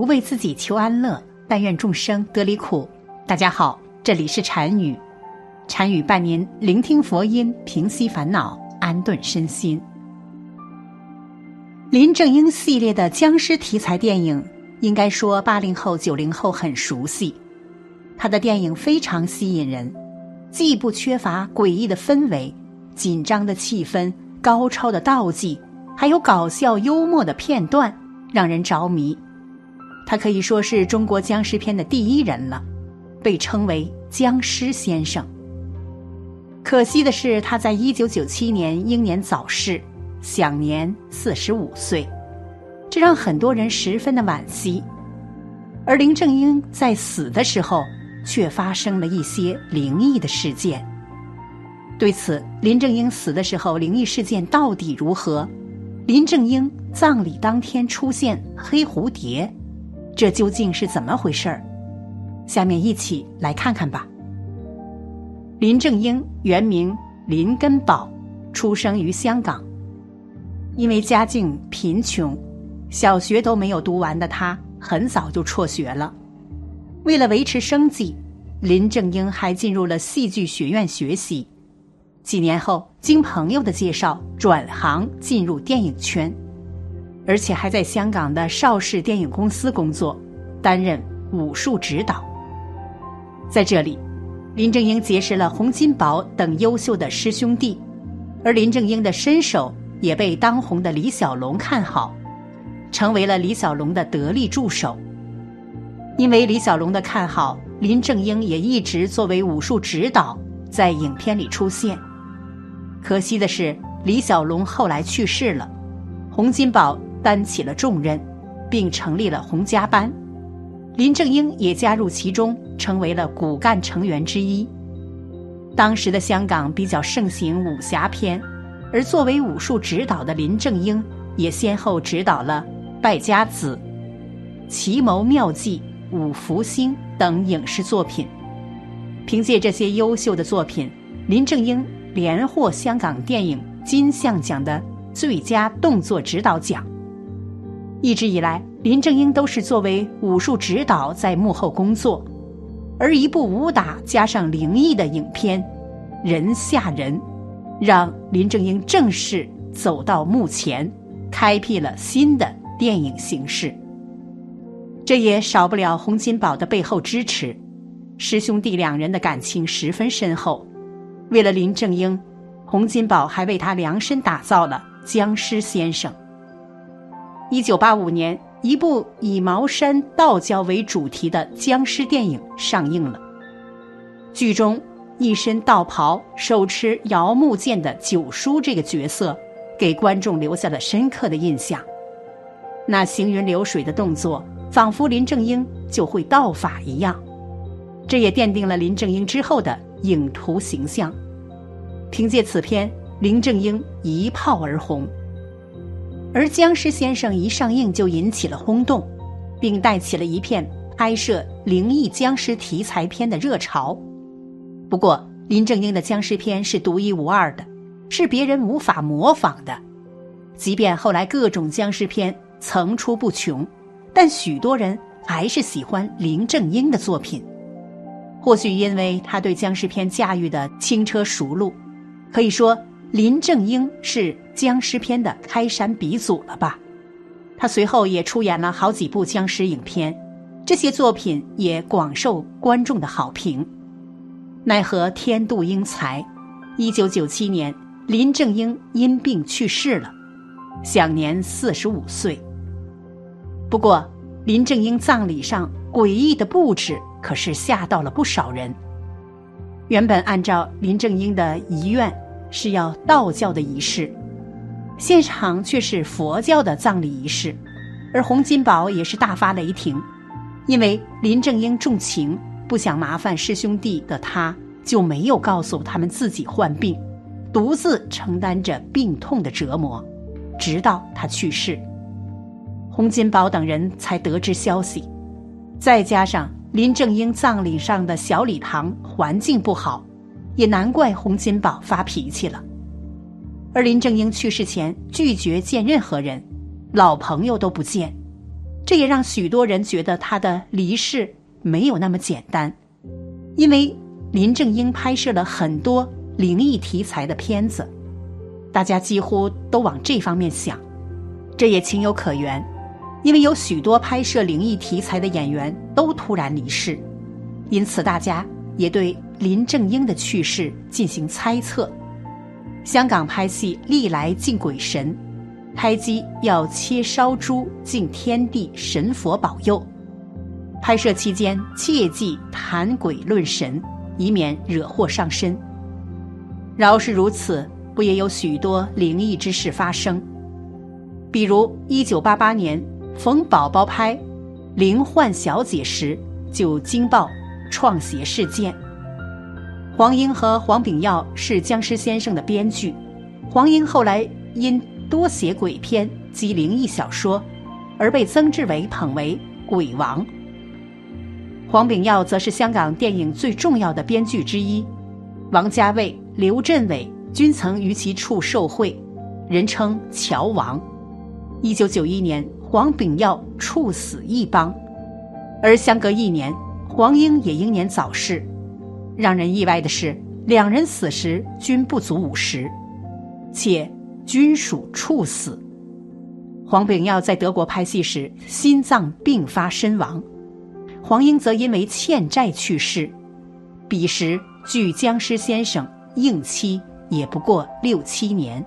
不为自己求安乐，但愿众生得离苦。大家好，这里是禅语，禅语伴您聆听佛音，平息烦恼，安顿身心。林正英系列的僵尸题材电影，应该说八零后、九零后很熟悉。他的电影非常吸引人，既不缺乏诡异的氛围、紧张的气氛、高超的道技，还有搞笑幽默的片段，让人着迷。他可以说是中国僵尸片的第一人了，被称为“僵尸先生”。可惜的是，他在一九九七年英年早逝，享年四十五岁，这让很多人十分的惋惜。而林正英在死的时候，却发生了一些灵异的事件。对此，林正英死的时候灵异事件到底如何？林正英葬礼当天出现黑蝴蝶。这究竟是怎么回事儿？下面一起来看看吧。林正英原名林根宝，出生于香港。因为家境贫穷，小学都没有读完的他，很早就辍学了。为了维持生计，林正英还进入了戏剧学院学习。几年后，经朋友的介绍，转行进入电影圈。而且还在香港的邵氏电影公司工作，担任武术指导。在这里，林正英结识了洪金宝等优秀的师兄弟，而林正英的身手也被当红的李小龙看好，成为了李小龙的得力助手。因为李小龙的看好，林正英也一直作为武术指导在影片里出现。可惜的是，李小龙后来去世了，洪金宝。担起了重任，并成立了洪家班，林正英也加入其中，成为了骨干成员之一。当时的香港比较盛行武侠片，而作为武术指导的林正英也先后指导了《败家子》《奇谋妙计》《五福星》等影视作品。凭借这些优秀的作品，林正英连获香港电影金像奖的最佳动作指导奖。一直以来，林正英都是作为武术指导在幕后工作，而一部武打加上灵异的影片《人吓人》，让林正英正式走到幕前，开辟了新的电影形式。这也少不了洪金宝的背后支持，师兄弟两人的感情十分深厚。为了林正英，洪金宝还为他量身打造了《僵尸先生》。一九八五年，一部以茅山道教为主题的僵尸电影上映了。剧中一身道袍、手持摇木剑的九叔这个角色，给观众留下了深刻的印象。那行云流水的动作，仿佛林正英就会道法一样，这也奠定了林正英之后的影图形象。凭借此片，林正英一炮而红。而《僵尸先生》一上映就引起了轰动，并带起了一片拍摄灵异僵尸题材片的热潮。不过，林正英的僵尸片是独一无二的，是别人无法模仿的。即便后来各种僵尸片层出不穷，但许多人还是喜欢林正英的作品。或许因为他对僵尸片驾驭的轻车熟路，可以说。林正英是僵尸片的开山鼻祖了吧？他随后也出演了好几部僵尸影片，这些作品也广受观众的好评。奈何天妒英才，一九九七年林正英因病去世了，享年四十五岁。不过，林正英葬礼上诡异的布置可是吓到了不少人。原本按照林正英的遗愿。是要道教的仪式，现场却是佛教的葬礼仪式，而洪金宝也是大发雷霆，因为林正英重情，不想麻烦师兄弟的他，就没有告诉他们自己患病，独自承担着病痛的折磨，直到他去世。洪金宝等人才得知消息，再加上林正英葬礼上的小礼堂环境不好，也难怪洪金宝发脾气了。而林正英去世前拒绝见任何人，老朋友都不见，这也让许多人觉得他的离世没有那么简单，因为林正英拍摄了很多灵异题材的片子，大家几乎都往这方面想，这也情有可原。因为有许多拍摄灵异题材的演员都突然离世，因此大家也对林正英的去世进行猜测。香港拍戏历来敬鬼神，拍机要切烧猪敬天地神佛保佑，拍摄期间切忌谈鬼论神，以免惹祸上身。饶是如此，不也有许多灵异之事发生？比如一九八八年。冯宝宝拍《灵幻小姐》时，就惊爆创邪事件。黄英和黄炳耀是僵尸先生的编剧，黄英后来因多写鬼片及灵异小说，而被曾志伟捧为鬼王。黄炳耀则是香港电影最重要的编剧之一，王家卫、刘镇伟均曾于其处受贿，人称“乔王”。一九九一年。黄炳耀处死一帮，而相隔一年，黄英也英年早逝。让人意外的是，两人死时均不足五十，且均属猝死。黄炳耀在德国拍戏时心脏病发身亡，黄英则因为欠债去世。彼时距僵尸先生应期也不过六七年。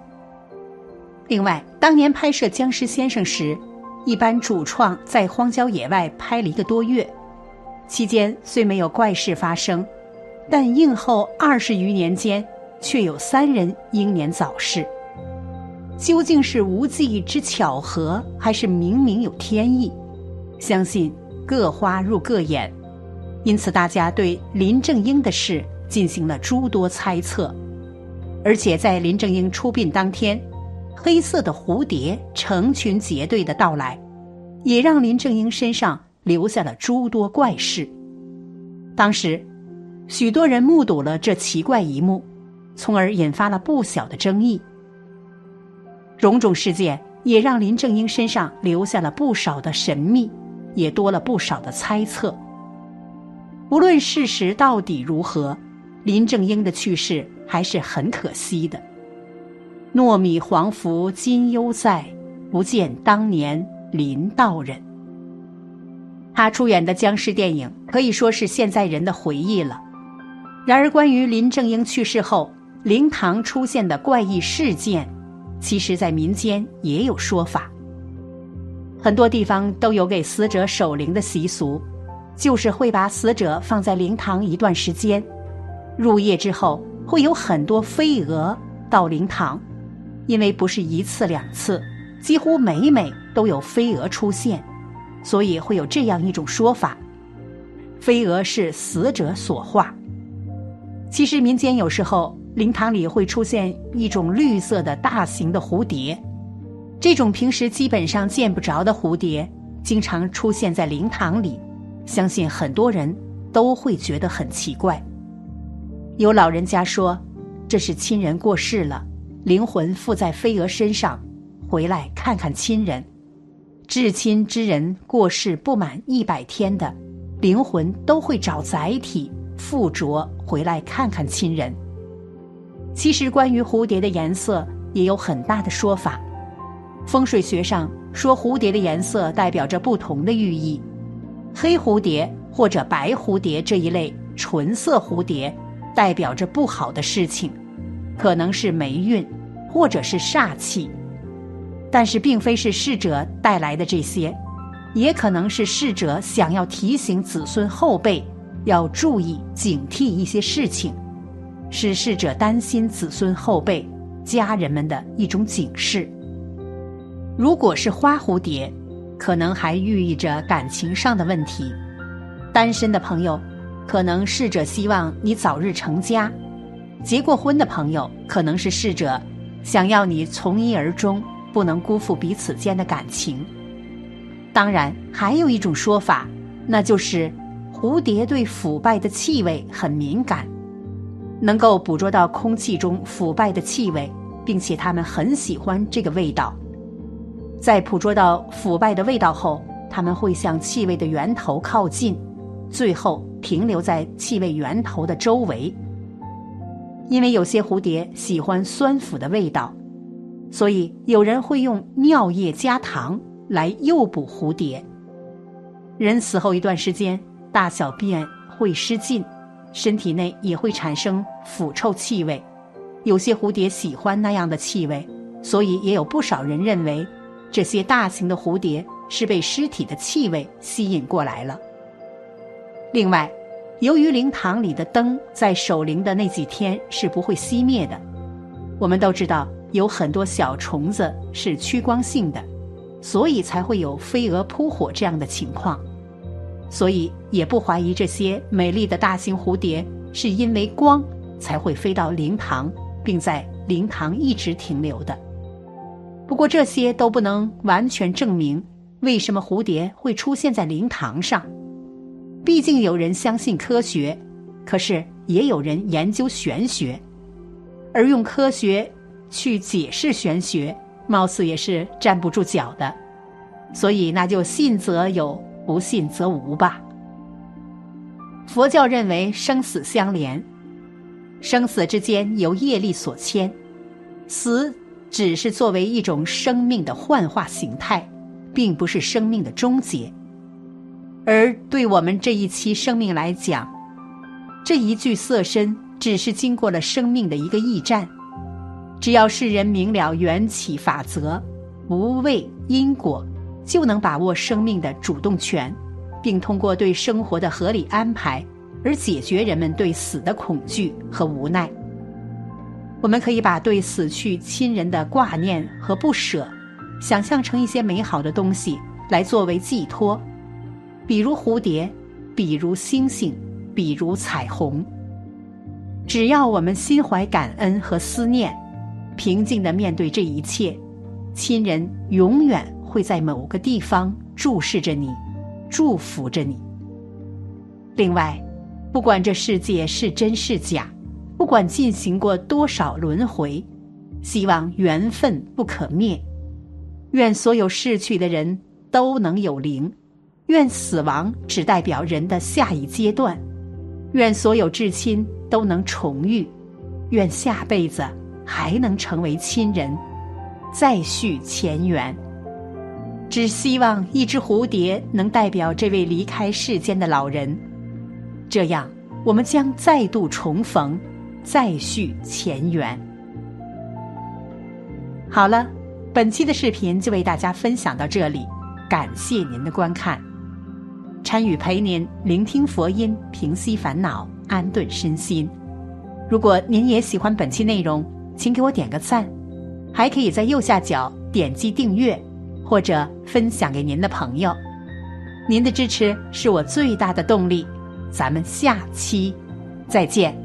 另外，当年拍摄僵尸先生时。一般主创在荒郊野外拍了一个多月，期间虽没有怪事发生，但应后二十余年间，却有三人英年早逝。究竟是无迹之巧合，还是明明有天意？相信各花入各眼，因此大家对林正英的事进行了诸多猜测。而且在林正英出殡当天。黑色的蝴蝶成群结队的到来，也让林正英身上留下了诸多怪事。当时，许多人目睹了这奇怪一幕，从而引发了不小的争议。种种事件也让林正英身上留下了不少的神秘，也多了不少的猜测。无论事实到底如何，林正英的去世还是很可惜的。糯米黄符今犹在，不见当年林道人。他出演的僵尸电影可以说是现在人的回忆了。然而，关于林正英去世后灵堂出现的怪异事件，其实在民间也有说法。很多地方都有给死者守灵的习俗，就是会把死者放在灵堂一段时间，入夜之后会有很多飞蛾到灵堂。因为不是一次两次，几乎每每都有飞蛾出现，所以会有这样一种说法：飞蛾是死者所化。其实民间有时候灵堂里会出现一种绿色的大型的蝴蝶，这种平时基本上见不着的蝴蝶，经常出现在灵堂里，相信很多人都会觉得很奇怪。有老人家说，这是亲人过世了。灵魂附在飞蛾身上，回来看看亲人。至亲之人过世不满一百天的，灵魂都会找载体附着回来看看亲人。其实，关于蝴蝶的颜色也有很大的说法。风水学上说，蝴蝶的颜色代表着不同的寓意。黑蝴蝶或者白蝴蝶这一类纯色蝴蝶，代表着不好的事情。可能是霉运，或者是煞气，但是并非是逝者带来的这些，也可能是逝者想要提醒子孙后辈要注意警惕一些事情，是逝者担心子孙后辈、家人们的一种警示。如果是花蝴蝶，可能还寓意着感情上的问题。单身的朋友，可能逝者希望你早日成家；结过婚的朋友，可能是逝者想要你从一而终，不能辜负彼此间的感情。当然，还有一种说法，那就是蝴蝶对腐败的气味很敏感。能够捕捉到空气中腐败的气味，并且它们很喜欢这个味道。在捕捉到腐败的味道后，它们会向气味的源头靠近，最后停留在气味源头的周围。因为有些蝴蝶喜欢酸腐的味道，所以有人会用尿液加糖来诱捕蝴蝶。人死后一段时间，大小便会失禁。身体内也会产生腐臭气味，有些蝴蝶喜欢那样的气味，所以也有不少人认为，这些大型的蝴蝶是被尸体的气味吸引过来了。另外，由于灵堂里的灯在守灵的那几天是不会熄灭的，我们都知道有很多小虫子是趋光性的，所以才会有飞蛾扑火这样的情况。所以也不怀疑这些美丽的大型蝴蝶是因为光才会飞到灵堂，并在灵堂一直停留的。不过这些都不能完全证明为什么蝴蝶会出现在灵堂上。毕竟有人相信科学，可是也有人研究玄学，而用科学去解释玄学，貌似也是站不住脚的。所以那就信则有。不信则无吧。佛教认为生死相连，生死之间由业力所牵，死只是作为一种生命的幻化形态，并不是生命的终结。而对我们这一期生命来讲，这一具色身只是经过了生命的一个驿站。只要世人明了缘起法则，不畏因果。就能把握生命的主动权，并通过对生活的合理安排而解决人们对死的恐惧和无奈。我们可以把对死去亲人的挂念和不舍，想象成一些美好的东西来作为寄托，比如蝴蝶，比如星星，比如彩虹。只要我们心怀感恩和思念，平静的面对这一切，亲人永远。会在某个地方注视着你，祝福着你。另外，不管这世界是真是假，不管进行过多少轮回，希望缘分不可灭。愿所有逝去的人都能有灵，愿死亡只代表人的下一阶段，愿所有至亲都能重遇，愿下辈子还能成为亲人，再续前缘。只希望一只蝴蝶能代表这位离开世间的老人，这样我们将再度重逢，再续前缘。好了，本期的视频就为大家分享到这里，感谢您的观看。参与陪您聆听佛音，平息烦恼，安顿身心。如果您也喜欢本期内容，请给我点个赞，还可以在右下角点击订阅。或者分享给您的朋友，您的支持是我最大的动力。咱们下期再见。